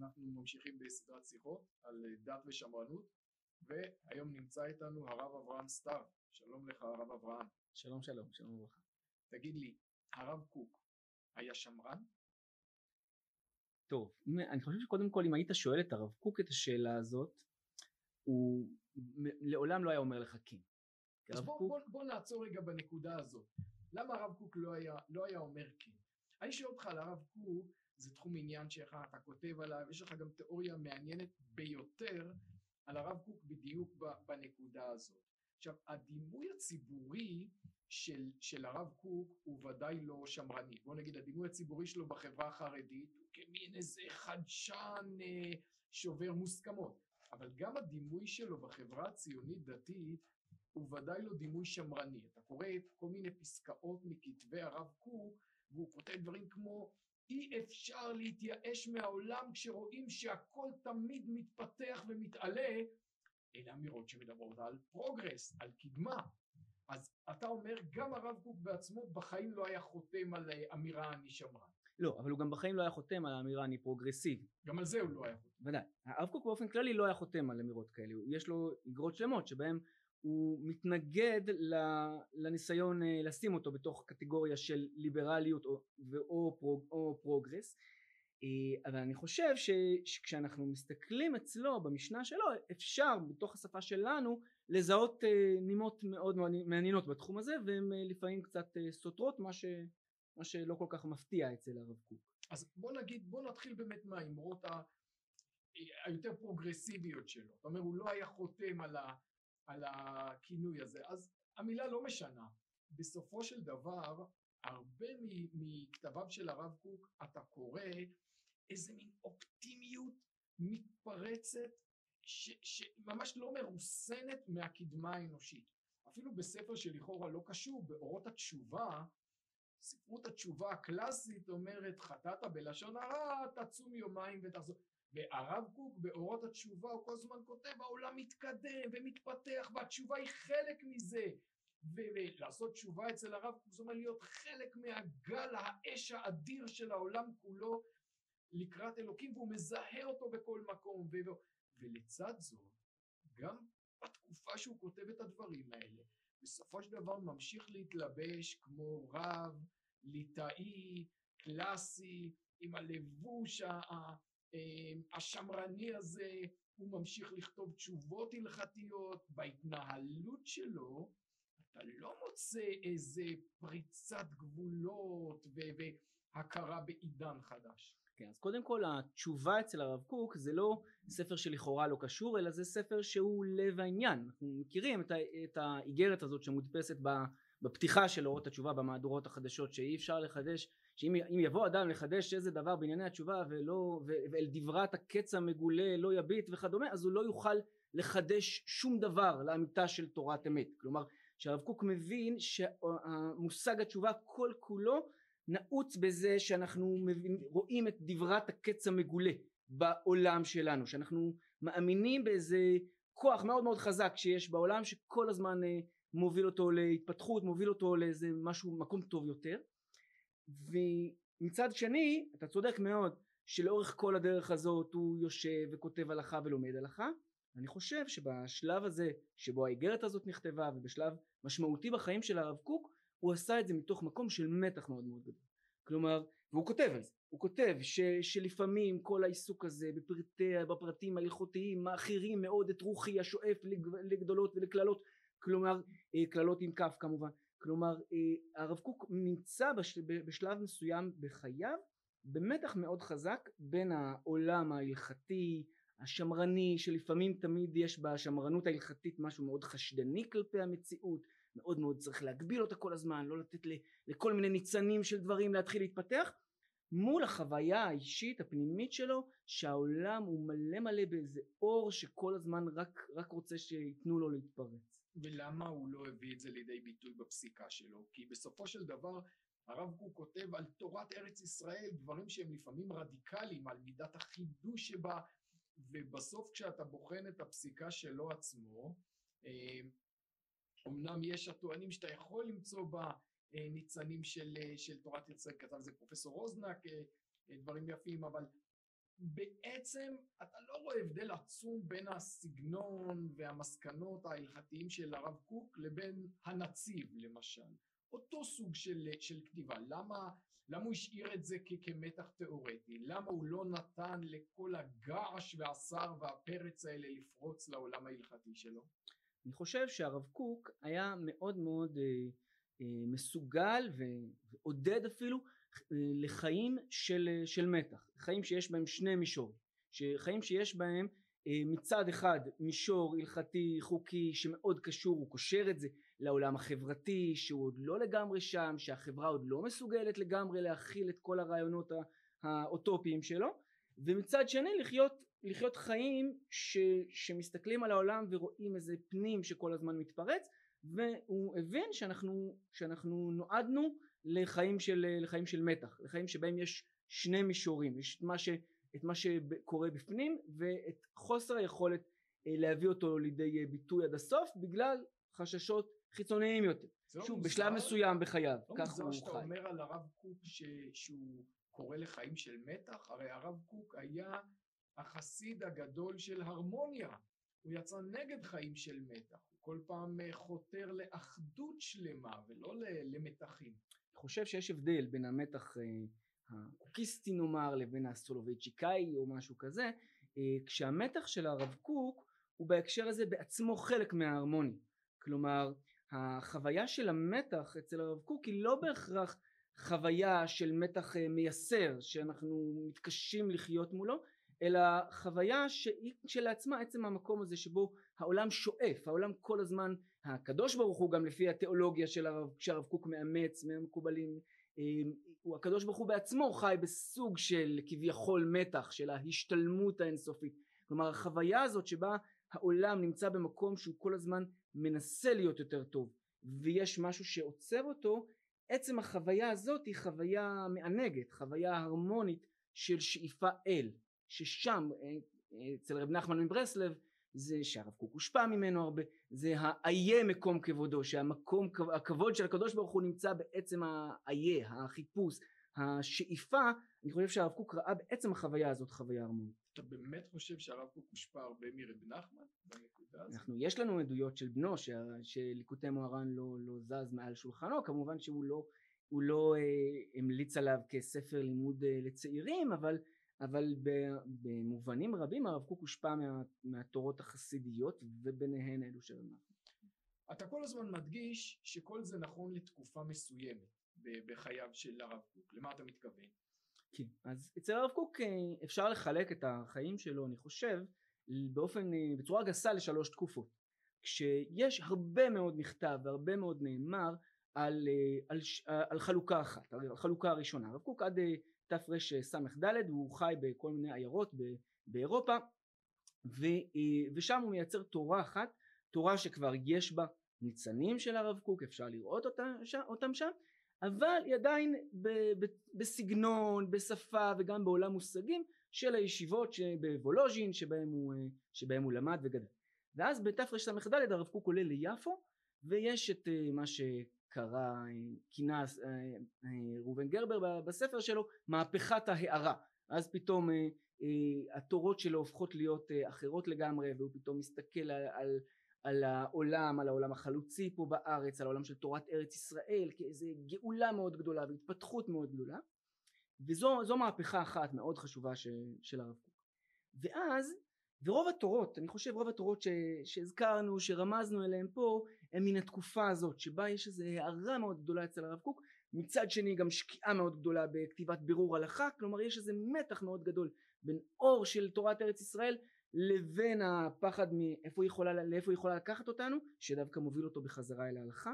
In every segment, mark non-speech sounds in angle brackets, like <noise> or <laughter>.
אנחנו ממשיכים בסדרת שיחות על דת ושמרנות והיום נמצא איתנו הרב אברהם סתיו. שלום לך הרב אברהם. שלום שלום שלום וברכה. תגיד לי הרב קוק היה שמרן? טוב אני חושב שקודם כל אם היית שואל את הרב קוק את השאלה הזאת הוא לעולם לא היה אומר לך כן. אז בוא, קוק... בוא, בוא נעצור רגע בנקודה הזאת. למה הרב קוק לא היה, לא היה אומר כן? אני שואל אותך על הרב קוק זה תחום עניין שלך, אתה כותב עליו, יש לך גם תיאוריה מעניינת ביותר על הרב קוק בדיוק בנקודה הזאת. עכשיו הדימוי הציבורי של, של הרב קוק הוא ודאי לא שמרני. בוא נגיד הדימוי הציבורי שלו בחברה החרדית הוא כמין איזה חדשן אה, שובר מוסכמות. אבל גם הדימוי שלו בחברה הציונית דתית הוא ודאי לא דימוי שמרני. אתה קורא כל מיני פסקאות מכתבי הרב קוק והוא כותב דברים כמו אי אפשר להתייאש מהעולם כשרואים שהכל תמיד מתפתח ומתעלה אלה אמירות שמדברות על progress, על קדמה. אז אתה אומר גם הרב קוק בעצמו בחיים לא היה חותם על אה, אמירה אני שמרן לא אבל הוא גם בחיים לא היה חותם על האמירה אני פרוגרסיבי. גם על זה הוא לא היה חותם. ודאי. הרב קוק באופן כללי לא היה חותם על אמירות כאלה. יש לו אגרות שלמות שבהם הוא מתנגד לניסיון אה, לשים אותו בתוך קטגוריה של ליברליות או, או, או, או progress אה, אבל אני חושב שכשאנחנו מסתכלים אצלו במשנה שלו אפשר בתוך השפה שלנו לזהות אה, נימות מאוד מעניינות בתחום הזה והן לפעמים קצת סותרות מה, ש, מה שלא כל כך מפתיע אצל הרב קוק. אז בוא נגיד בוא נתחיל באמת מהאמרות היותר פרוגרסיביות שלו. זאת אומרת הוא לא היה חותם על ה... על הכינוי הזה. אז המילה לא משנה. בסופו של דבר הרבה מכתביו של הרב קוק אתה קורא איזה מין אופטימיות מתפרצת שממש לא מרוסנת מהקדמה האנושית. אפילו בספר שלכאורה לא קשור באורות התשובה ספרות התשובה הקלאסית אומרת חטאת בלשון הרע תצום יומיים ותחזור והרב קוק באורות התשובה הוא כל הזמן כותב העולם מתקדם ומתפתח והתשובה היא חלק מזה. ולעשות תשובה אצל הרב קוק זאת אומרת להיות חלק מהגל האש האדיר של העולם כולו לקראת אלוקים והוא מזהה אותו בכל מקום. ו... ולצד זאת גם בתקופה שהוא כותב את הדברים האלה בסופו של דבר ממשיך להתלבש כמו רב ליטאי קלאסי עם הלבוש השמרני הזה הוא ממשיך לכתוב תשובות הלכתיות בהתנהלות שלו אתה לא מוצא איזה פריצת גבולות והכרה בעידן חדש. כן, אז קודם כל התשובה אצל הרב קוק זה לא ספר שלכאורה לא קשור אלא זה ספר שהוא לב העניין אנחנו מכירים את האיגרת הזאת שמודפסת בפתיחה של אורות התשובה במהדורות החדשות שאי אפשר לחדש שאם יבוא אדם לחדש איזה דבר בענייני התשובה ולא ואל דברת הקץ המגולה לא יביט וכדומה אז הוא לא יוכל לחדש שום דבר לאמיתה של תורת אמת. כלומר שהרב קוק מבין שהמושג התשובה כל כולו נעוץ בזה שאנחנו מבין, רואים את דברת הקץ המגולה בעולם שלנו שאנחנו מאמינים באיזה כוח מאוד מאוד חזק שיש בעולם שכל הזמן אה, מוביל אותו להתפתחות מוביל אותו לאיזה משהו מקום טוב יותר ומצד שני אתה צודק מאוד שלאורך כל הדרך הזאת הוא יושב וכותב הלכה ולומד הלכה. אני חושב שבשלב הזה שבו האיגרת הזאת נכתבה ובשלב משמעותי בחיים של הרב קוק הוא עשה את זה מתוך מקום של מתח מאוד מאוד גדול. כלומר והוא כותב על זה. הוא כותב ש, שלפעמים כל העיסוק הזה בפרטי, בפרטים ההלכותיים מאחירים מאוד את רוחי השואף לגדולות ולקללות. כלומר אה, קללות עם כף כמובן כלומר אה, הרב קוק נמצא בשלב מסוים בחייו במתח מאוד חזק בין העולם ההלכתי השמרני שלפעמים תמיד יש בשמרנות ההלכתית משהו מאוד חשדני כלפי המציאות מאוד מאוד צריך להגביל אותה כל הזמן לא לתת לכל מיני ניצנים של דברים להתחיל להתפתח מול החוויה האישית הפנימית שלו שהעולם הוא מלא מלא באיזה אור שכל הזמן רק, רק רוצה שייתנו לו להתפרץ ולמה הוא לא הביא את זה לידי ביטוי בפסיקה שלו? כי בסופו של דבר הרב קוק כותב על תורת ארץ ישראל דברים שהם לפעמים רדיקליים על מידת החידוש שבה ובסוף כשאתה בוחן את הפסיקה שלו עצמו אמנם יש הטוענים שאתה יכול למצוא בה ניצנים של, של תורת ישראל כתב זה פרופסור רוזנק דברים יפים אבל בעצם אתה לא רואה הבדל עצום בין הסגנון והמסקנות ההלכתיים של הרב קוק לבין הנציב למשל. אותו סוג של, של כתיבה. למה, למה הוא השאיר את זה כ, כמתח תיאורטי? למה הוא לא נתן לכל הגעש והשר והפרץ האלה לפרוץ לעולם ההלכתי שלו? אני חושב שהרב קוק היה מאוד מאוד אה, אה, מסוגל ועודד אפילו לחיים של, של מתח, חיים שיש בהם שני מישורים, חיים שיש בהם אה, מצד אחד מישור הלכתי חוקי שמאוד קשור הוא קושר את זה לעולם החברתי שהוא עוד לא לגמרי שם שהחברה עוד לא מסוגלת לגמרי להכיל את כל הרעיונות האוטופיים שלו ומצד שני לחיות, לחיות חיים ש, שמסתכלים על העולם ורואים איזה פנים שכל הזמן מתפרץ והוא הבין שאנחנו, שאנחנו נועדנו לחיים של, לחיים של מתח לחיים שבהם יש שני מישורים יש את מה ש... את מה שקורה בפנים ואת חוסר היכולת אה, להביא אותו לידי אה, ביטוי עד הסוף בגלל חששות חיצוניים יותר. לא שוב, בשלב מסוים בחייו, לא כך הוא חי. לא מוזר שאתה אומר על הרב קוק ש... שהוא קורא לחיים של מתח, הרי הרב קוק היה החסיד הגדול של הרמוניה. הוא יצא נגד חיים של מתח, הוא כל פעם אה, חותר לאחדות שלמה ולא למתחים. חושב שיש הבדל בין המתח הקוקיסטי נאמר לבין הסולובייצ'יקאי או משהו כזה אה, כשהמתח של הרב קוק הוא בהקשר הזה בעצמו חלק מההרמוניה כלומר החוויה של המתח אצל הרב קוק היא לא בהכרח חוויה של מתח אה, מייסר שאנחנו מתקשים לחיות מולו אלא חוויה שהיא כשלעצמה עצם המקום הזה שבו העולם שואף העולם כל הזמן הקדוש ברוך הוא גם לפי התיאולוגיה של הרב, שהרב קוק מאמץ מהמקובלים אמ, הוא הקדוש ברוך הוא בעצמו חי בסוג של כביכול מתח של ההשתלמות האינסופית. כלומר החוויה הזאת שבה העולם נמצא במקום שהוא כל הזמן מנסה להיות יותר טוב ויש משהו שעוצר אותו עצם החוויה הזאת היא חוויה מענגת חוויה הרמונית של שאיפה אל ששם אה, אה, אצל רב נחמן מברסלב זה שהרב קוק הושפע ממנו הרבה זה האיה מקום כבודו שהמקום הכבוד של הקדוש ברוך הוא נמצא בעצם האיה החיפוש השאיפה אני חושב שהרב קוק ראה בעצם החוויה הזאת חוויה הרמונית. אתה באמת חושב שהרב קוק הושפע הרבה מרב נחמן בנקודה הזאת? אנחנו יש לנו עדויות של בנו שליקוטי מוהר"ן לא, לא זז מעל שולחנו כמובן שהוא לא הוא לא אה, המליץ עליו כספר לימוד אה, לצעירים אבל אבל במובנים רבים הרב קוק הושפע מה, מהתורות החסידיות וביניהן אלו של אנחנו. אתה כל הזמן מדגיש שכל זה נכון לתקופה מסוימת בחייו של הרב קוק, למה אתה מתכוון? כן, אז אצל הרב קוק אה, אפשר לחלק את החיים שלו אני חושב באופן, אה, בצורה גסה לשלוש תקופות כשיש הרבה מאוד נכתב והרבה מאוד נאמר על, אה, על, על חלוקה אחת, על החלוקה הראשונה, הרב קוק עד תרס"ד הוא חי בכל מיני עיירות באירופה ו, אה, ושם הוא מייצר תורה אחת תורה שכבר יש בה ניצנים של הרב קוק אפשר לראות אותם, אותם שם אבל היא עדיין ב, ב, בסגנון בשפה וגם בעולם מושגים של הישיבות בוולוז'ין שבהם אה, שבהם הוא למד וגדל. ואז בתרס"ד הרב קוק עולה ליפו ויש את אה, מה ש... קרא, כינה אה, אה, ראובן גרבר בספר שלו מהפכת ההארה אז פתאום אה, התורות שלו הופכות להיות אחרות לגמרי והוא פתאום מסתכל על, על, על העולם, על העולם החלוצי פה בארץ, על העולם של תורת ארץ ישראל כאיזה גאולה מאוד גדולה והתפתחות מאוד גדולה. וזו מהפכה אחת מאוד חשובה ש, של הרב קוק. ואז ורוב התורות, אני חושב רוב התורות ש, שהזכרנו, שרמזנו אליהם פה, הם מן התקופה הזאת שבה יש איזו הערה מאוד גדולה אצל הרב קוק, מצד שני גם שקיעה מאוד גדולה בכתיבת בירור הלכה, כלומר יש איזה מתח מאוד גדול בין אור של תורת ארץ ישראל לבין הפחד מאיפה יכולה, לאיפה היא יכולה לקחת אותנו, שדווקא מוביל אותו בחזרה אל ההלכה.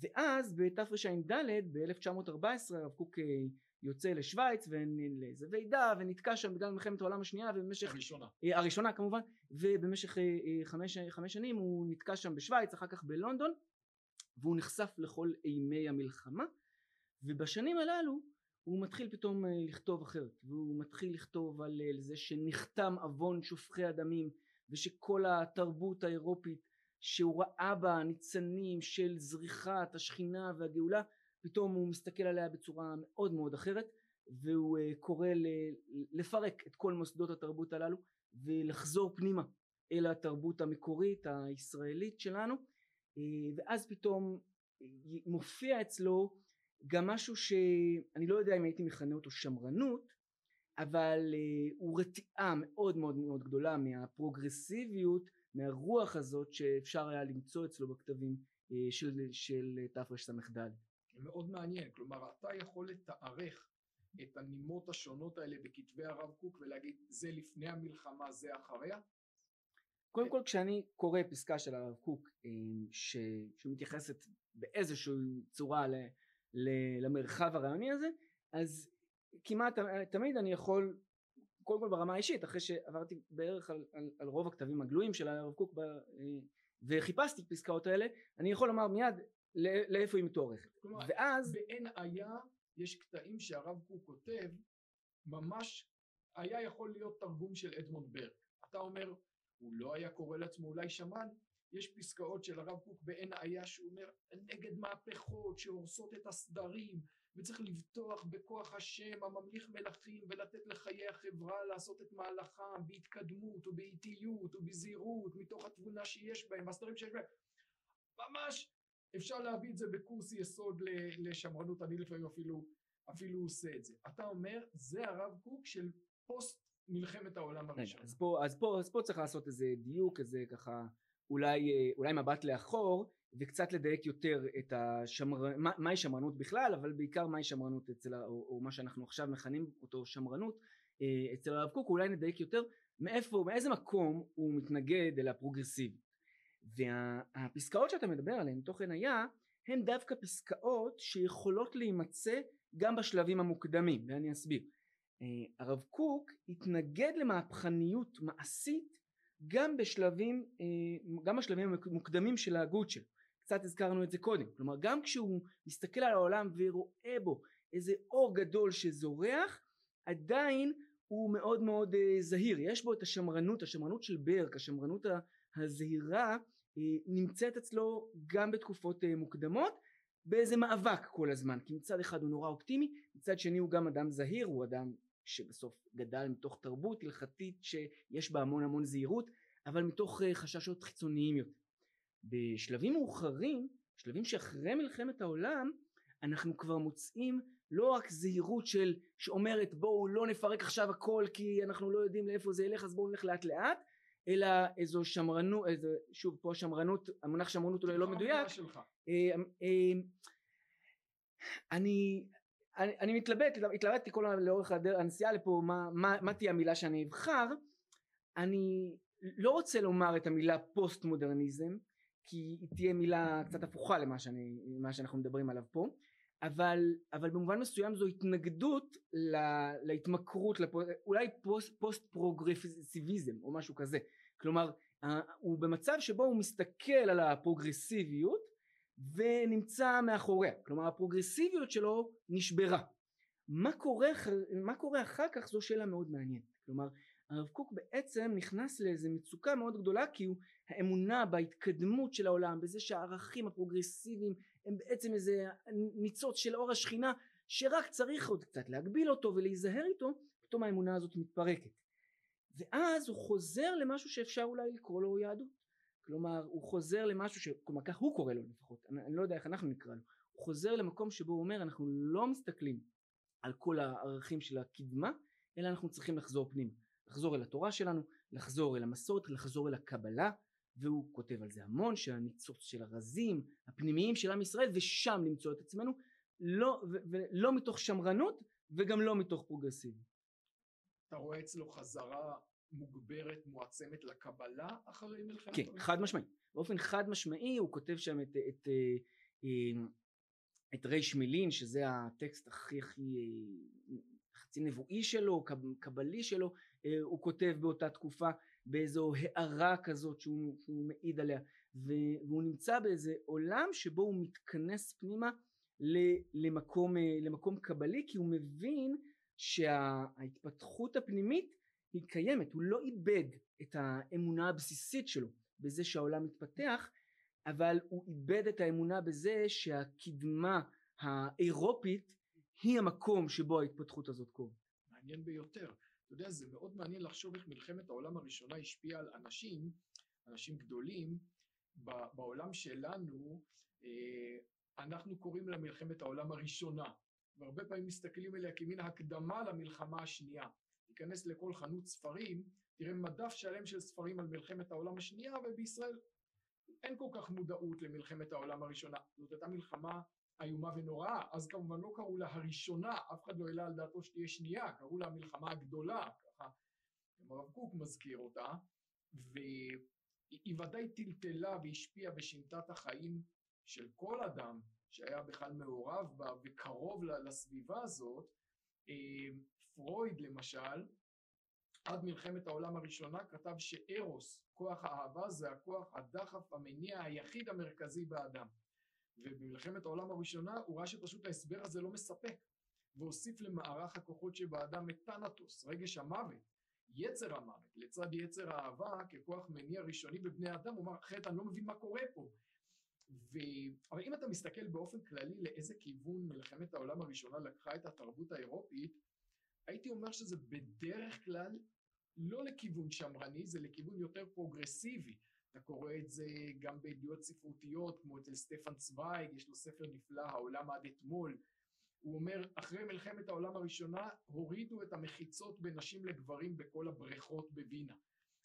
ואז בתרע"ד ב-1914 הרב קוק אה, יוצא לשוויץ ולאיזה ועידה ונתקע שם בגלל מלחמת העולם השנייה ובמשך הראשונה. אה, הראשונה כמובן. ובמשך אה, אה, חמש, חמש שנים הוא נתקע שם בשוויץ אחר כך בלונדון והוא נחשף לכל אימי המלחמה. ובשנים הללו הוא מתחיל פתאום לכתוב אחרת. והוא מתחיל לכתוב על זה שנחתם עוון שופכי הדמים ושכל התרבות האירופית שהוא ראה בה ניצנים של זריחת השכינה והגאולה פתאום הוא מסתכל עליה בצורה מאוד מאוד אחרת והוא uh, קורא לפרק את כל מוסדות התרבות הללו ולחזור פנימה אל התרבות המקורית הישראלית שלנו uh, ואז פתאום מופיע אצלו גם משהו שאני לא יודע אם הייתי מכנה אותו שמרנות אבל הוא רתיעה מאוד מאוד מאוד גדולה מהפרוגרסיביות מהרוח הזאת שאפשר היה למצוא אצלו בכתבים של, של תרס"ד. מאוד מעניין, כלומר אתה יכול לתארך את הנימות השונות האלה בכתבי הרב קוק ולהגיד זה לפני המלחמה זה אחריה? קודם כל כשאני קורא פסקה של הרב קוק אה, ש... שמתייחסת באיזושהי צורה ל... ל... למרחב הרעיוני הזה אז כמעט תמיד אני יכול קודם כל ברמה האישית אחרי שעברתי בערך על, על, על רוב הכתבים הגלויים של הרב קוק ב... אה, וחיפשתי את פסקאות האלה אני יכול לומר מיד לאיפה היא מתוארכת. כלומר, ואז בעין היה יש קטעים שהרב קוק כותב ממש היה יכול להיות תרגום של אדמונד ברק. אתה אומר הוא לא היה קורא לעצמו אולי שמרן? יש פסקאות של הרב קוק בעין היה שהוא אומר נגד מהפכות שהורסות את הסדרים וצריך לבטוח בכוח השם הממליך מלכים ולתת לחיי החברה לעשות את מהלכם בהתקדמות ובאיטיות ובזהירות מתוך התבונה שיש בהם, הסדרים שיש בהם. ממש אפשר להביא את זה בקורס יסוד לשמרנות, אני לפעמים אפילו, אפילו עושה את זה. אתה אומר, זה הרב קוק של פוסט מלחמת העולם הראשון. אז פה, אז, פה, אז פה צריך לעשות איזה דיוק, איזה ככה, אולי, אולי מבט לאחור, וקצת לדייק יותר את השמר... מה, מהי שמרנות בכלל, אבל בעיקר מהי שמרנות אצל, או, או מה שאנחנו עכשיו מכנים אותו שמרנות, אה, אצל הרב קוק, אולי נדייק יותר מאיפה, מאיזה מקום הוא מתנגד אל הפרוגרסיבי. והפסקאות שאתה מדבר עליהן תוכן היה הן דווקא פסקאות שיכולות להימצא גם בשלבים המוקדמים ואני אסביר. אה, הרב קוק התנגד למהפכניות מעשית גם בשלבים אה, גם בשלבים המוקדמים של ההגות שלו. קצת הזכרנו את זה קודם. כלומר גם כשהוא מסתכל על העולם ורואה בו איזה אור גדול שזורח עדיין הוא מאוד מאוד uh, זהיר. יש בו את השמרנות השמרנות של ברק השמרנות הזהירה נמצאת אצלו גם בתקופות אה, מוקדמות באיזה מאבק כל הזמן כי מצד אחד הוא נורא אופטימי מצד שני הוא גם אדם זהיר הוא אדם שבסוף גדל מתוך תרבות הלכתית שיש בה המון המון זהירות אבל מתוך אה, חששות חיצוניים יותר. בשלבים מאוחרים שלבים שאחרי מלחמת העולם אנחנו כבר מוצאים לא רק זהירות של שאומרת בואו לא נפרק עכשיו הכל כי אנחנו לא יודעים לאיפה זה ילך אז בואו נלך לאט לאט אלא איזו שמרנות, איזו, שוב פה שמרנות, המונח שמרנות אולי לא מדויק, אה, אה, אני, אני, אני מתלבט, התלבטתי כל הזמן לאורך הנסיעה לפה מה, מה, מה תהיה המילה שאני אבחר, אני לא רוצה לומר את המילה פוסט מודרניזם כי היא תהיה מילה קצת הפוכה למה שאני, שאנחנו מדברים עליו פה אבל, אבל במובן מסוים זו התנגדות לה, להתמכרות, לפ... אולי פוסט, פוסט פרוגרסיביזם או משהו כזה. כלומר, הוא במצב שבו הוא מסתכל על הפרוגרסיביות ונמצא מאחוריה. כלומר, הפרוגרסיביות שלו נשברה. מה קורה, מה קורה אחר כך זו שאלה מאוד מעניינת. כלומר, הרב קוק בעצם נכנס לאיזה מצוקה מאוד גדולה כי הוא האמונה בהתקדמות של העולם, בזה שהערכים הפרוגרסיביים הם בעצם איזה ניצוץ של אור השכינה שרק צריך עוד קצת להגביל אותו ולהיזהר איתו, פתאום האמונה הזאת מתפרקת. ואז הוא חוזר למשהו שאפשר אולי לקרוא לו יהדות. כלומר הוא חוזר למשהו ש... כלומר כך הוא קורא לו לפחות, אני, אני לא יודע איך אנחנו נקרא לו. הוא חוזר למקום שבו הוא אומר אנחנו לא מסתכלים על כל הערכים של הקדמה אלא אנחנו צריכים לחזור פנימה. לחזור אל התורה שלנו, לחזור אל המסורת, לחזור אל הקבלה והוא כותב על זה המון שהניצוץ של הרזים הפנימיים של עם ישראל ושם למצוא את עצמנו לא, ולא מתוך שמרנות וגם לא מתוך פרוגרסיביות. אתה רואה אצלו חזרה מוגברת מועצמת לקבלה אחרי מלחמת כן חד משמעי באופן חד משמעי הוא כותב שם את, את, את, אה, את ריש מילין שזה הטקסט הכי הכי אה, חצי נבואי שלו קבלי שלו. אה, הוא כותב באותה תקופה באיזו הערה כזאת שהוא, שהוא מעיד עליה והוא נמצא באיזה עולם שבו הוא מתכנס פנימה למקום, למקום קבלי כי הוא מבין שההתפתחות הפנימית היא קיימת, הוא לא איבד את האמונה הבסיסית שלו בזה שהעולם מתפתח, אבל הוא איבד את האמונה בזה שהקדמה האירופית היא המקום שבו ההתפתחות הזאת קורה. מעניין ביותר. אתה יודע, זה מאוד מעניין לחשוב איך מלחמת העולם הראשונה השפיעה על אנשים, אנשים גדולים. בעולם שלנו, אה, אנחנו קוראים לה מלחמת העולם הראשונה, והרבה פעמים מסתכלים עליה כמין הקדמה למלחמה השנייה. תיכנס לכל חנות ספרים, תראה מדף שלם של ספרים על מלחמת העולם השנייה, ובישראל אין כל כך מודעות למלחמת העולם הראשונה. זאת הייתה מלחמה איומה ונוראה, אז כמובן לא קראו לה הראשונה, אף אחד לא העלה על דעתו שתהיה שנייה, קראו לה המלחמה הגדולה, ככה הרב קוק מזכיר אותה, והיא ודאי טלטלה והשפיעה ושינתה את החיים של כל אדם שהיה בכלל מעורב בה וקרוב לסביבה הזאת. אה, פרויד למשל, עד מלחמת העולם הראשונה כתב שארוס, כוח האהבה, זה הכוח הדחף המניע היחיד המרכזי באדם. ובמלחמת העולם הראשונה הוא ראה שפשוט ההסבר הזה לא מספק והוסיף למערך הכוחות שבאדם את תנטוס, רגש המוות, יצר המוות, לצד יצר האהבה ככוח מניע ראשוני בבני אדם, הוא אמר אחרת אני לא מבין מה קורה פה. ו... אבל אם אתה מסתכל באופן כללי לאיזה כיוון מלחמת העולם הראשונה לקחה את התרבות האירופית, הייתי אומר שזה בדרך כלל לא לכיוון שמרני, זה לכיוון יותר פרוגרסיבי. קורא את זה גם בידיעות ספרותיות, כמו אצל סטפן צוויג, יש לו ספר נפלא, העולם עד אתמול. הוא אומר, אחרי מלחמת העולם הראשונה, הורידו את המחיצות בין נשים לגברים בכל הבריכות בווינה.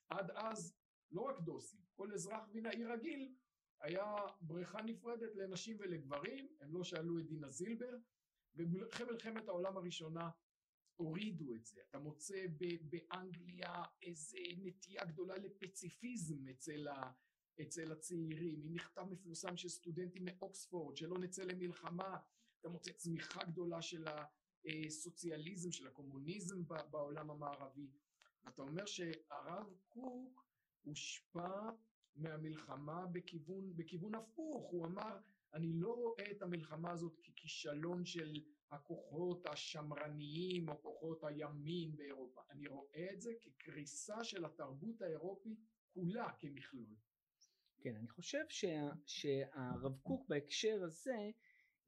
עד אז, לא רק דוסים, כל אזרח וינאי רגיל, היה בריכה נפרדת לנשים ולגברים, הם לא שאלו את דינה זילבר, ואחרי מלחמת העולם הראשונה הורידו את זה. אתה מוצא באנגליה איזה נטייה גדולה לפציפיזם אצל, ה, אצל הצעירים. עם מכתב מפורסם של סטודנטים מאוקספורד, שלא נצא למלחמה. אתה מוצא צמיחה גדולה של הסוציאליזם, של הקומוניזם בעולם המערבי. אתה אומר שהרב קוק הושפע מהמלחמה בכיוון, בכיוון הפוך. הוא אמר, אני לא רואה את המלחמה הזאת ככישלון של הכוחות השמרניים או כוחות הימין באירופה. אני רואה את זה כקריסה של התרבות האירופית כולה כמכלול. כן, אני חושב שה, שהרב קוק בהקשר הזה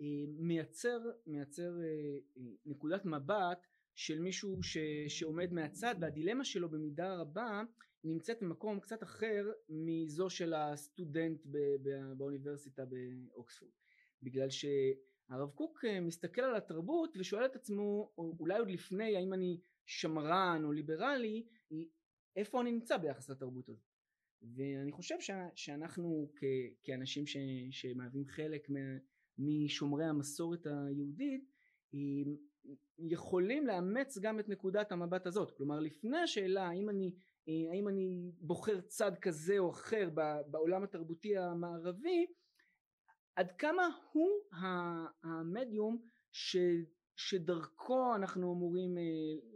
אה, מייצר, מייצר אה, נקודת מבט של מישהו ש, שעומד מהצד והדילמה שלו במידה רבה נמצאת במקום קצת אחר מזו של הסטודנט באוניברסיטה באוקספורד בגלל ש... הרב קוק אה, מסתכל על התרבות ושואל את עצמו אולי עוד לפני האם אני שמרן או ליברלי איפה אני נמצא ביחס לתרבות הזאת? ואני חושב ש, שאנחנו כ, כאנשים ש, שמהווים חלק משומרי המסורת היהודית יכולים לאמץ גם את נקודת המבט הזאת. כלומר לפני השאלה האם אני, האם אני בוחר צד כזה או אחר בעולם התרבותי המערבי עד כמה הוא המדיום ש, שדרכו אנחנו אמורים אה,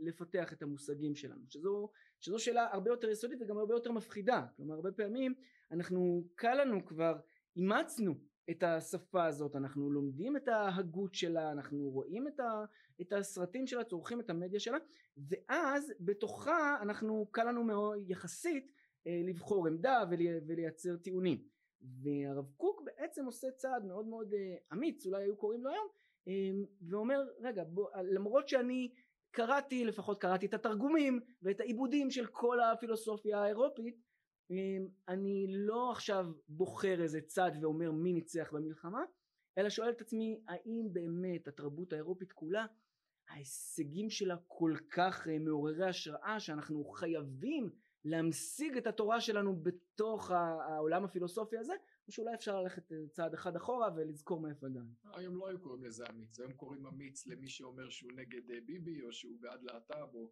לפתח את המושגים שלנו שזו, שזו שאלה הרבה יותר יסודית וגם הרבה יותר מפחידה. כלומר הרבה פעמים אנחנו קל לנו כבר אימצנו את השפה הזאת אנחנו לומדים את ההגות שלה אנחנו רואים את, ה, את הסרטים שלה צורכים את המדיה שלה ואז בתוכה אנחנו קל לנו מאוד יחסית אה, לבחור עמדה ולייצר טיעונים והרב קוק בעצם עושה צעד מאוד מאוד אה, אמיץ אולי היו קוראים לו היום אמ, ואומר רגע בוא, למרות שאני קראתי לפחות קראתי את התרגומים ואת העיבודים של כל הפילוסופיה האירופית אמ, אני לא עכשיו בוחר איזה צד ואומר מי ניצח במלחמה אלא שואל את עצמי האם באמת התרבות האירופית כולה ההישגים שלה כל כך אה, מעוררי השראה שאנחנו חייבים להמשיג את התורה שלנו בתוך העולם הפילוסופי הזה או שאולי אפשר ללכת צעד אחד אחורה ולזכור מאיפה הגענו. היום לא היו קוראים לזה אמיץ, היום קוראים אמיץ למי שאומר שהוא נגד אה, ביבי או שהוא בעד להט"ב או...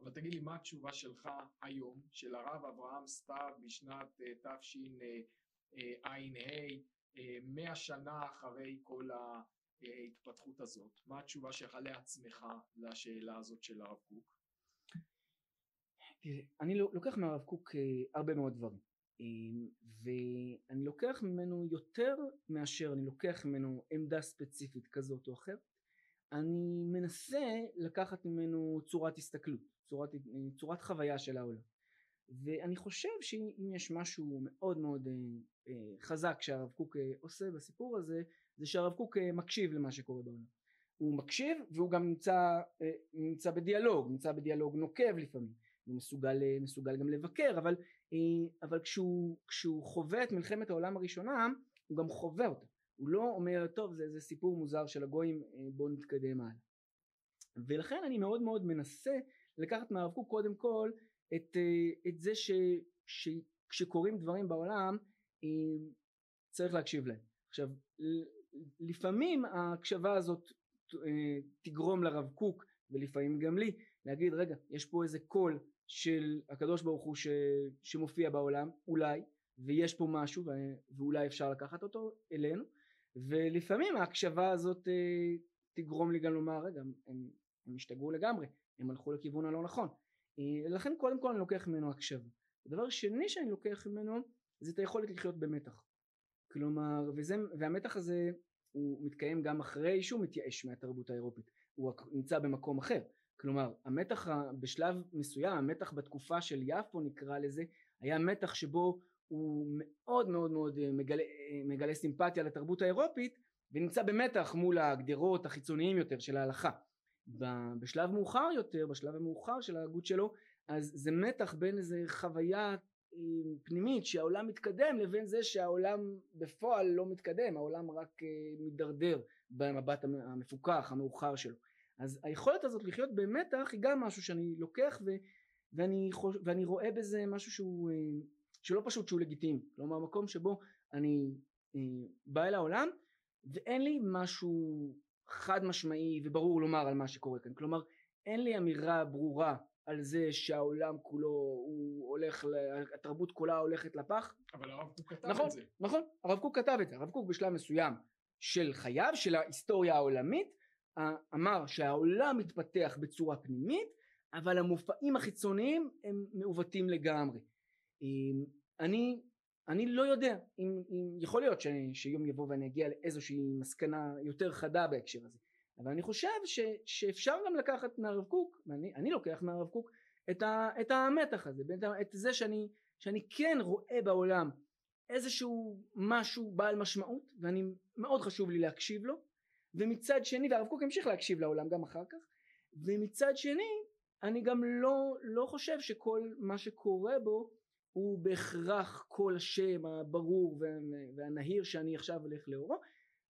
אבל תגיד לי מה התשובה שלך היום של הרב אברהם סתיו בשנת אה, תשע"ה אה, מאה שנה אחרי כל ההתפתחות הזאת מה התשובה שלך לעצמך לשאלה הזאת של הרב קוק? אני לוקח מהרב קוק הרבה מאוד דברים ואני לוקח ממנו יותר מאשר אני לוקח ממנו עמדה ספציפית כזאת או אחרת. אני מנסה לקחת ממנו צורת הסתכלות צורת, צורת חוויה של העולם. ואני חושב שאם יש משהו מאוד מאוד אה, חזק שהרב קוק אה, עושה בסיפור הזה זה שהרב קוק אה, מקשיב למה שקורה בעולם. הוא מקשיב והוא גם נמצא, אה, נמצא בדיאלוג, נמצא בדיאלוג נוקב לפעמים, הוא מסוגל, אה, מסוגל גם לבקר, אבל, אה, אבל כשהוא, כשהוא חווה את מלחמת העולם הראשונה, הוא גם חווה אותה, הוא לא אומר טוב זה, זה סיפור מוזר של הגויים בואו נתקדם הלאה. ולכן אני מאוד מאוד מנסה לקחת מהרב קוק קודם כל את, את זה ש, שכשקורים דברים בעולם צריך להקשיב להם. עכשיו לפעמים ההקשבה הזאת אה, תגרום לרב קוק ולפעמים גם לי להגיד רגע יש פה איזה קול של הקדוש ברוך הוא ש, שמופיע בעולם אולי ויש פה משהו ואולי אפשר לקחת אותו אלינו. ולפעמים ההקשבה הזאת אה, תגרום לי גם לומר רגע הם, הם השתגעו לגמרי הם הלכו לכיוון הלא נכון. אה, לכן קודם כל אני לוקח ממנו הקשבה. הדבר שני שאני לוקח ממנו זה את היכולת לחיות במתח. כלומר וזה, והמתח הזה הוא מתקיים גם אחרי שהוא מתייאש מהתרבות האירופית. הוא נמצא במקום אחר כלומר המתח בשלב מסוים המתח בתקופה של יפו נקרא לזה היה מתח שבו הוא מאוד מאוד מאוד אה, מגלה, אה, מגלה סימפתיה לתרבות האירופית ונמצא במתח מול הגדרות החיצוניים יותר של ההלכה. בשלב מאוחר יותר בשלב המאוחר של ההגות שלו אז זה מתח בין איזה חוויה פנימית שהעולם מתקדם לבין זה שהעולם בפועל לא מתקדם העולם רק אה, מידרדר במבט המפוקח המאוחר שלו אז היכולת הזאת לחיות במתח היא גם משהו שאני לוקח ו, ואני, חוש, ואני רואה בזה משהו שהוא אה, שלא פשוט שהוא לגיטימי כלומר מקום שבו אני אה, בא אל העולם ואין לי משהו חד משמעי וברור לומר על מה שקורה כאן כלומר אין לי אמירה ברורה על זה שהעולם כולו הוא הולך, התרבות כולה הולכת לפח. אבל הרב קוק כתב נכון, את זה. נכון, הרב קוק כתב את זה. הרב קוק בשלב מסוים של חייו, של ההיסטוריה העולמית, אמר שהעולם מתפתח בצורה פנימית, אבל המופעים החיצוניים הם מעוותים לגמרי. אני, אני לא יודע אם, אם יכול להיות ש, שיום יבוא ואני אגיע לאיזושהי מסקנה יותר חדה בהקשר הזה. אבל אני חושב ש, שאפשר גם לקחת מהרב קוק, ואני לוקח מהרב קוק את, ה, את המתח הזה, את זה שאני, שאני כן רואה בעולם איזשהו משהו בעל משמעות ואני מאוד חשוב לי להקשיב לו ומצד שני והרב קוק המשיך להקשיב לעולם גם אחר כך ומצד שני אני גם לא, לא חושב שכל מה שקורה בו הוא בהכרח כל השם הברור והנהיר שאני עכשיו הולך לאורו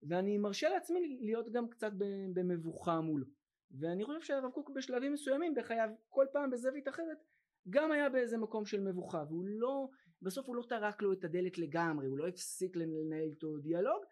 ואני מרשה לעצמי להיות גם קצת במבוכה מולו. ואני חושב שהרב קוק בשלבים מסוימים בחייו כל פעם בזווית אחרת גם היה באיזה מקום של מבוכה והוא לא בסוף הוא לא טרק לו את הדלת לגמרי הוא לא הפסיק לנהל איתו דיאלוג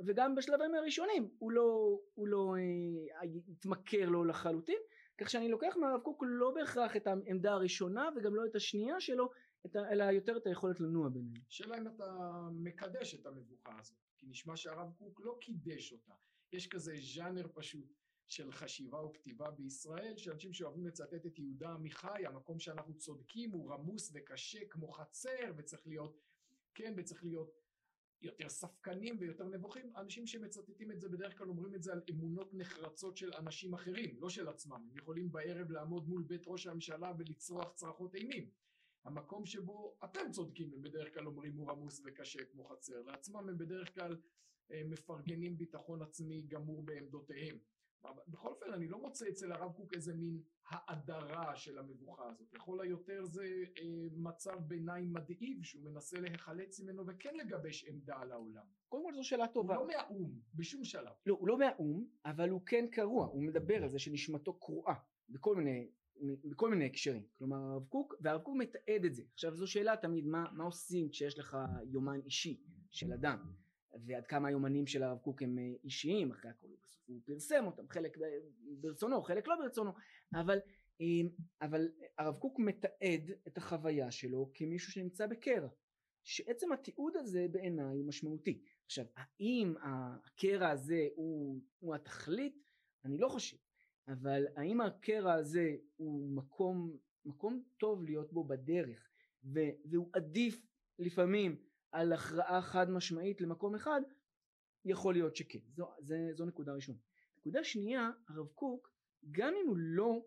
וגם בשלבים הראשונים הוא לא, הוא לא אה, התמכר לו לחלוטין כך שאני לוקח מהרב קוק לא בהכרח את העמדה הראשונה וגם לא את השנייה שלו אלא יותר את היכולת לנוע ביניהם. שאלה אם אתה מקדש את המבוכה הזאת כי נשמע שהרב קוק לא קידש אותה. יש כזה ז'אנר פשוט של חשיבה וכתיבה בישראל, של אנשים שאוהבים לצטט את יהודה עמיחי, המקום שאנחנו צודקים הוא רמוס וקשה כמו חצר, וצריך להיות, כן, וצריך להיות יותר ספקנים ויותר נבוכים. אנשים שמצטטים את זה בדרך כלל אומרים את זה על אמונות נחרצות של אנשים אחרים, לא של עצמם. הם יכולים בערב לעמוד מול בית ראש הממשלה ולצרוח צרחות אימים. המקום שבו אתם צודקים הם בדרך כלל אומרים הוא עמוס וקשה כמו חצר לעצמם הם בדרך כלל אה, מפרגנים ביטחון עצמי גמור בעמדותיהם בכל אופן אני לא מוצא אצל הרב קוק איזה מין האדרה של המבוכה הזאת. לכל היותר זה אה, מצב ביניים מדאיב שהוא מנסה להיחלץ ממנו וכן לגבש עמדה על העולם. קודם כל זו שאלה טובה. הוא לא מהאו"ם בשום שלב. לא הוא לא מהאו"ם אבל הוא כן קרוע. הוא מדבר על זה שנשמתו קרועה בכל מיני בכל מיני הקשרים. כלומר הרב קוק והרב קוק מתעד את זה. עכשיו זו שאלה תמיד מה, מה עושים כשיש לך יומן אישי של אדם ועד כמה היומנים של הרב קוק הם אה, אישיים אחרי הכל בסוף הוא פרסם אותם חלק ברצונו חלק לא ברצונו אבל אה, אבל הרב קוק מתעד את החוויה שלו כמישהו שנמצא בקרע שעצם התיעוד הזה בעיניי הוא משמעותי. עכשיו האם הקרע הזה הוא, הוא התכלית? אני לא חושב אבל האם הקרע הזה הוא מקום, מקום טוב להיות בו בדרך ו, והוא עדיף לפעמים על הכרעה חד משמעית למקום אחד יכול להיות שכן. זו, זה, זו נקודה ראשונה. נקודה שנייה הרב קוק גם אם הוא לא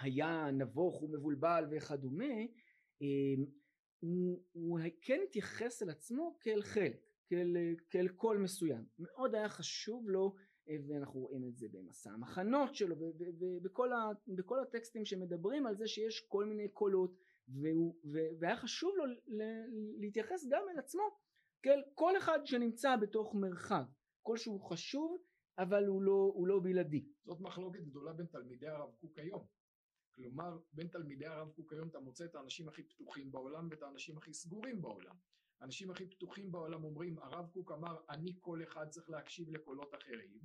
היה נבוך ומבולבל וכדומה אמ, הוא, הוא כן התייחס אל עצמו כאל חלק כאל, כאל קול מסוים. מאוד היה חשוב לו ואנחנו רואים את זה במסע המחנות שלו ובכל הטקסטים שמדברים על זה שיש כל מיני קולות והוא, והיה חשוב לו להתייחס גם אל עצמו כאל כל אחד שנמצא בתוך מרחב כלשהו חשוב אבל הוא לא, הוא לא בלעדי. זאת מחלוקת גדולה בין תלמידי הרב קוק היום. כלומר בין תלמידי הרב קוק היום אתה מוצא את האנשים הכי פתוחים בעולם ואת האנשים הכי סגורים בעולם. האנשים הכי פתוחים בעולם אומרים הרב קוק אמר אני כל אחד צריך להקשיב לקולות אחרים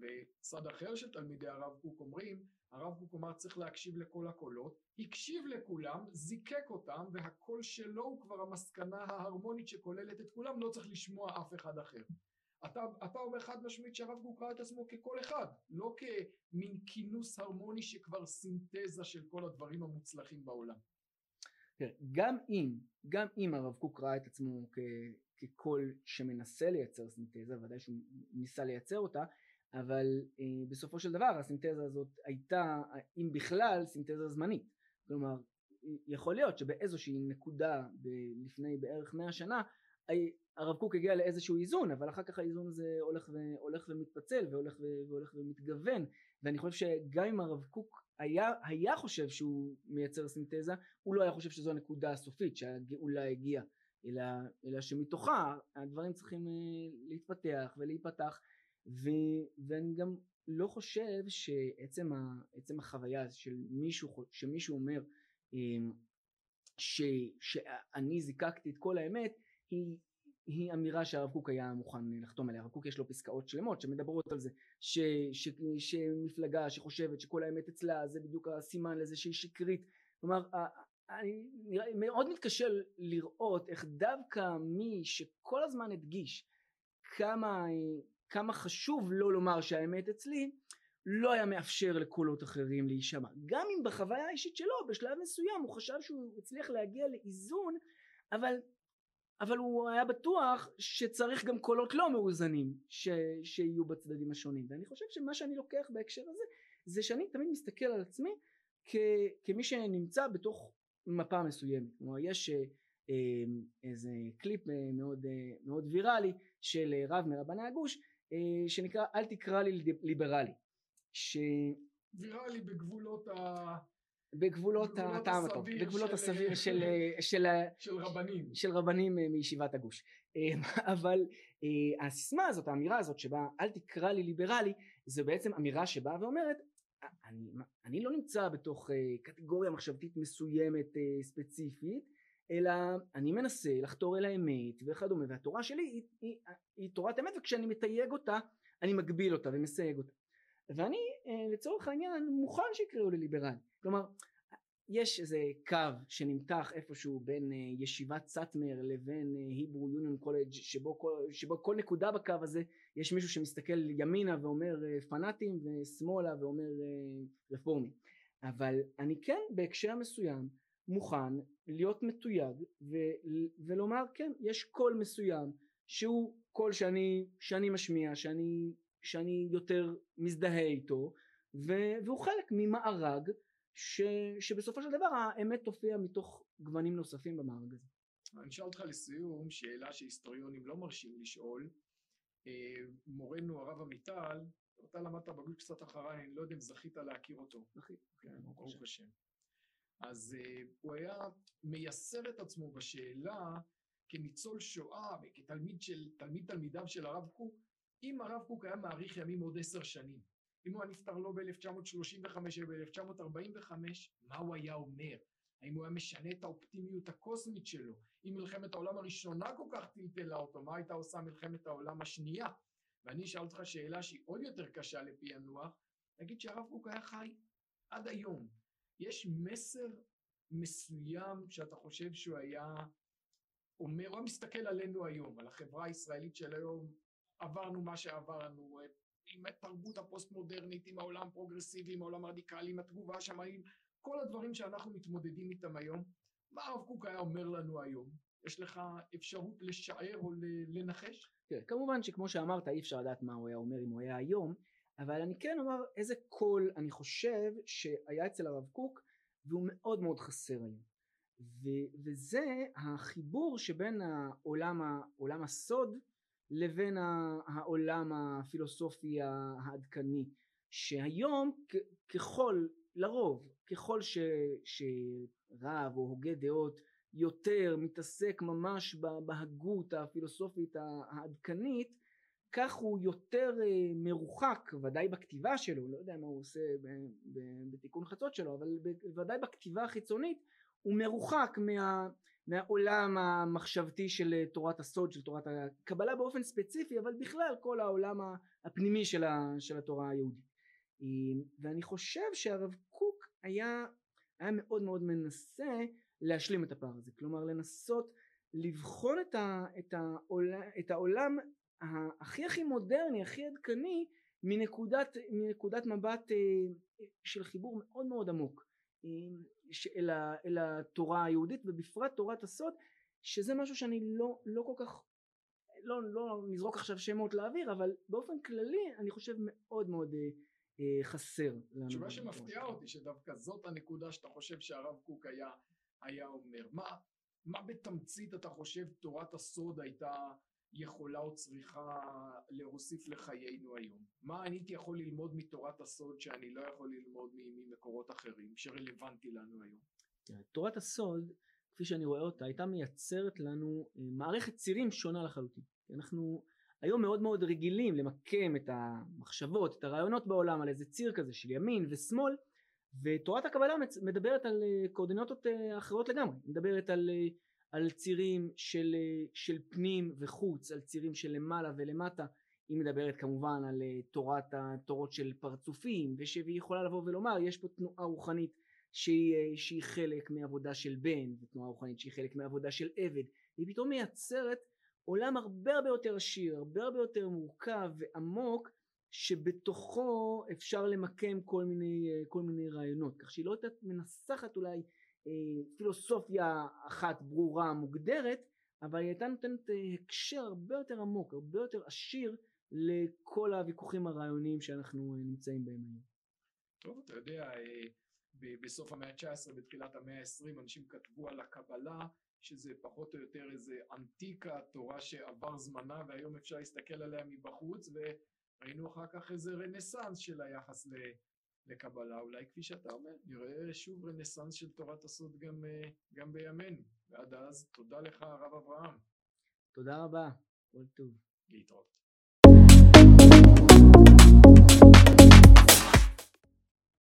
וצד אחר של תלמידי הרב קוק אומרים הרב קוק אמר צריך להקשיב לכל הקולות הקשיב לכולם זיקק אותם והקול שלו הוא כבר המסקנה ההרמונית שכוללת את כולם לא צריך לשמוע אף אחד אחר אתה, אתה אומר חד משמעית שהרב קוק ראה את עצמו ככל אחד, לא כמין כינוס הרמוני שכבר סינתזה של כל הדברים המוצלחים בעולם. גם אם, גם אם הרב קוק ראה את עצמו כ, כקול שמנסה לייצר סינתזה, ודאי שהוא ניסה לייצר אותה, אבל אה, בסופו של דבר הסינתזה הזאת הייתה, אם בכלל, סינתזה זמנית. כלומר, יכול להיות שבאיזושהי נקודה ב- לפני בערך מאה שנה הרב קוק הגיע לאיזשהו איזון אבל אחר כך האיזון הזה הולך, ו, הולך ומתפצל והולך, ו, והולך ומתגוון. ואני חושב שגם אם הרב קוק היה, היה חושב שהוא מייצר סינתזה הוא לא היה חושב שזו הנקודה הסופית שהגאולה הגיעה. אלא, אלא שמתוכה הדברים צריכים אה, להתפתח ולהיפתח ו, ואני גם לא חושב שעצם ה, החוויה של מישהו, שמישהו אומר אה, ש, שאני זיקקתי את כל האמת היא, היא אמירה שהרב קוק היה מוכן לחתום עליה, הרב קוק יש לו פסקאות שלמות שמדברות על זה ש, ש, שמפלגה שחושבת שכל האמת אצלה זה בדיוק הסימן לזה שהיא שקרית, כלומר אני מאוד מתקשה לראות איך דווקא מי שכל הזמן הדגיש כמה, כמה חשוב לא לומר שהאמת אצלי לא היה מאפשר לקולות אחרים להישמע. גם אם בחוויה האישית שלו בשלב מסוים הוא חשב שהוא הצליח להגיע לאיזון אבל אבל הוא היה בטוח שצריך גם קולות לא מאוזנים ש, שיהיו בצדדים השונים. ואני חושב שמה שאני לוקח בהקשר הזה זה שאני תמיד מסתכל על עצמי כ, כמי שנמצא בתוך מפה מסוימת. כלומר יש אה, איזה קליפ אה, מאוד, אה, מאוד ויראלי של רב מרבני הגוש שנקרא אל תקרא לי ליברלי ש... ויראלי בגבולות ה... בגבולות הטעם הטוב, בגבולות הסביר של, <laughs> של, של רבנים, של רבנים אה, מישיבת הגוש. אה, <laughs> אבל אה, הסיסמה הזאת, האמירה הזאת שבה אל תקרא לי ליברלי, זו בעצם אמירה שבאה ואומרת אני, אני לא נמצא בתוך קטגוריה מחשבתית מסוימת ספציפית, אלא אני מנסה לחתור אל האמת וכדומה, והתורה שלי היא, היא, היא תורת אמת וכשאני מתייג אותה אני מגביל אותה ומסייג אותה. ואני לצורך העניין מוכן שיקראו לי ליברלי כלומר יש איזה קו שנמתח איפשהו בין uh, ישיבת סאטמר לבין היברו יוניון קולג' שבו שבו כל נקודה בקו הזה יש מישהו שמסתכל ימינה ואומר uh, פנאטים ושמאלה ואומר רפורמים אבל אני כן בהקשר מסוים מוכן להיות מתויג ו- ולומר כן יש קול מסוים שהוא קול שאני, שאני משמיע שאני, שאני יותר מזדהה איתו ו- והוא חלק ממארג ש, שבסופו של דבר האמת תופיע מתוך גוונים נוספים במארג הזה. אני אשאל אותך לסיום שאלה שהיסטוריונים לא מרשים לשאול. אה, מורנו הרב עמיטל, אתה למדת בגוי קצת אחריי, אני לא יודע אם זכית להכיר אותו. זכית. כן, ברוך השם. אז uh, הוא היה מייסר את עצמו בשאלה כניצול שואה וכתלמיד של, תלמיד תלמידיו של הרב קוק, אם הרב קוק היה מאריך ימים עוד עשר שנים, אם הוא היה נפטר לא ב-1935 אלא ב-1945, מה הוא היה אומר? האם הוא היה משנה את האופטימיות הקוסמית שלו? אם מלחמת העולם הראשונה כל כך טלטלה אותו, מה הייתה עושה מלחמת העולם השנייה? ואני אשאל אותך שאלה שהיא עוד יותר קשה לפענוח, נגיד שהרב קוק היה חי עד היום. יש מסר מסוים שאתה חושב שהוא היה אומר, הוא מסתכל עלינו היום, על החברה הישראלית של היום, עברנו מה שעברנו, עם התרבות הפוסט מודרנית, עם העולם הפרוגרסיבי, עם העולם הרדיקלי, עם התגובה השמרנית, כל הדברים שאנחנו מתמודדים איתם היום, מה הרב קוק היה אומר לנו היום? יש לך אפשרות לשער או לנחש? כן, כמובן שכמו שאמרת אי אפשר לדעת מה הוא היה אומר אם הוא היה היום, אבל אני כן אומר איזה קול אני חושב שהיה אצל הרב קוק והוא מאוד מאוד חסר היום. ו- וזה החיבור שבין העולם, העולם הסוד לבין העולם הפילוסופי העדכני שהיום ככל לרוב ככל ש, שרב או הוגה דעות יותר מתעסק ממש בהגות הפילוסופית העדכנית כך הוא יותר אה, מרוחק ודאי בכתיבה שלו לא יודע מה הוא עושה בתיקון חצות שלו אבל ודאי בכתיבה החיצונית הוא מרוחק מה, מהעולם המחשבתי של תורת הסוד של תורת הקבלה באופן ספציפי אבל בכלל כל העולם הפנימי של, ה, של התורה היהודית. אה, ואני חושב שהרב קוק היה, היה מאוד מאוד מנסה להשלים את הפער הזה כלומר לנסות לבחון את, ה, את, העולם, את העולם הכי הכי מודרני הכי עדכני מנקודת, מנקודת מבט אה, של חיבור מאוד מאוד עמוק אל, ה, אל התורה היהודית ובפרט תורת הסוד שזה משהו שאני לא, לא כל כך לא, לא נזרוק עכשיו שמות לאוויר אבל באופן כללי אני חושב מאוד מאוד אה, אה, חסר. תשובה שמפתיעה אותי שדווקא זאת הנקודה שאתה חושב שהרב קוק היה, היה אומר. מה, מה בתמצית אתה חושב תורת הסוד הייתה יכולה או צריכה להוסיף לחיינו היום? מה אני יכול ללמוד מתורת הסוד שאני לא יכול ללמוד ממקורות אחרים שרלוונטי לנו היום? תורת הסוד כפי שאני רואה אותה הייתה מייצרת לנו אה, מערכת צירים שונה לחלוטין. אנחנו היום מאוד מאוד רגילים למקם את המחשבות, את הרעיונות בעולם על איזה ציר כזה של ימין ושמאל ותורת הקבלה מדברת על אה, קואורדינטות אה, אחרות לגמרי, מדברת על, על צירים של, של פנים וחוץ, על צירים של למעלה ולמטה, היא מדברת כמובן על תורת התורות של פרצופים ושהיא יכולה לבוא ולומר יש פה תנועה רוחנית שהיא, שהיא חלק מעבודה של בן ותנועה רוחנית שהיא חלק מעבודה של עבד. והיא פתאום מייצרת עולם הרבה הרבה יותר עשיר, הרבה הרבה יותר מורכב ועמוק שבתוכו אפשר למקם כל מיני, כל מיני רעיונות. כך שהיא לא הייתה מנסחת אולי אה, פילוסופיה אחת ברורה מוגדרת אבל היא הייתה נותנת אה, הקשר הרבה יותר עמוק הרבה יותר עשיר לכל הוויכוחים הרעיוניים שאנחנו אה, נמצאים בהם היום. טוב אתה יודע אה, בסוף המאה ה-19 בתחילת המאה ה-20 אנשים כתבו על הקבלה שזה פחות או יותר איזה ענתיקה, תורה שעבר זמנה והיום אפשר להסתכל עליה מבחוץ וראינו אחר כך איזה רנסאנס של היחס לקבלה, אולי כפי שאתה אומר, נראה שוב רנסאנס של תורת הסוד גם, גם בימינו, ועד אז תודה לך הרב אברהם. תודה רבה, כל טוב. להתראות.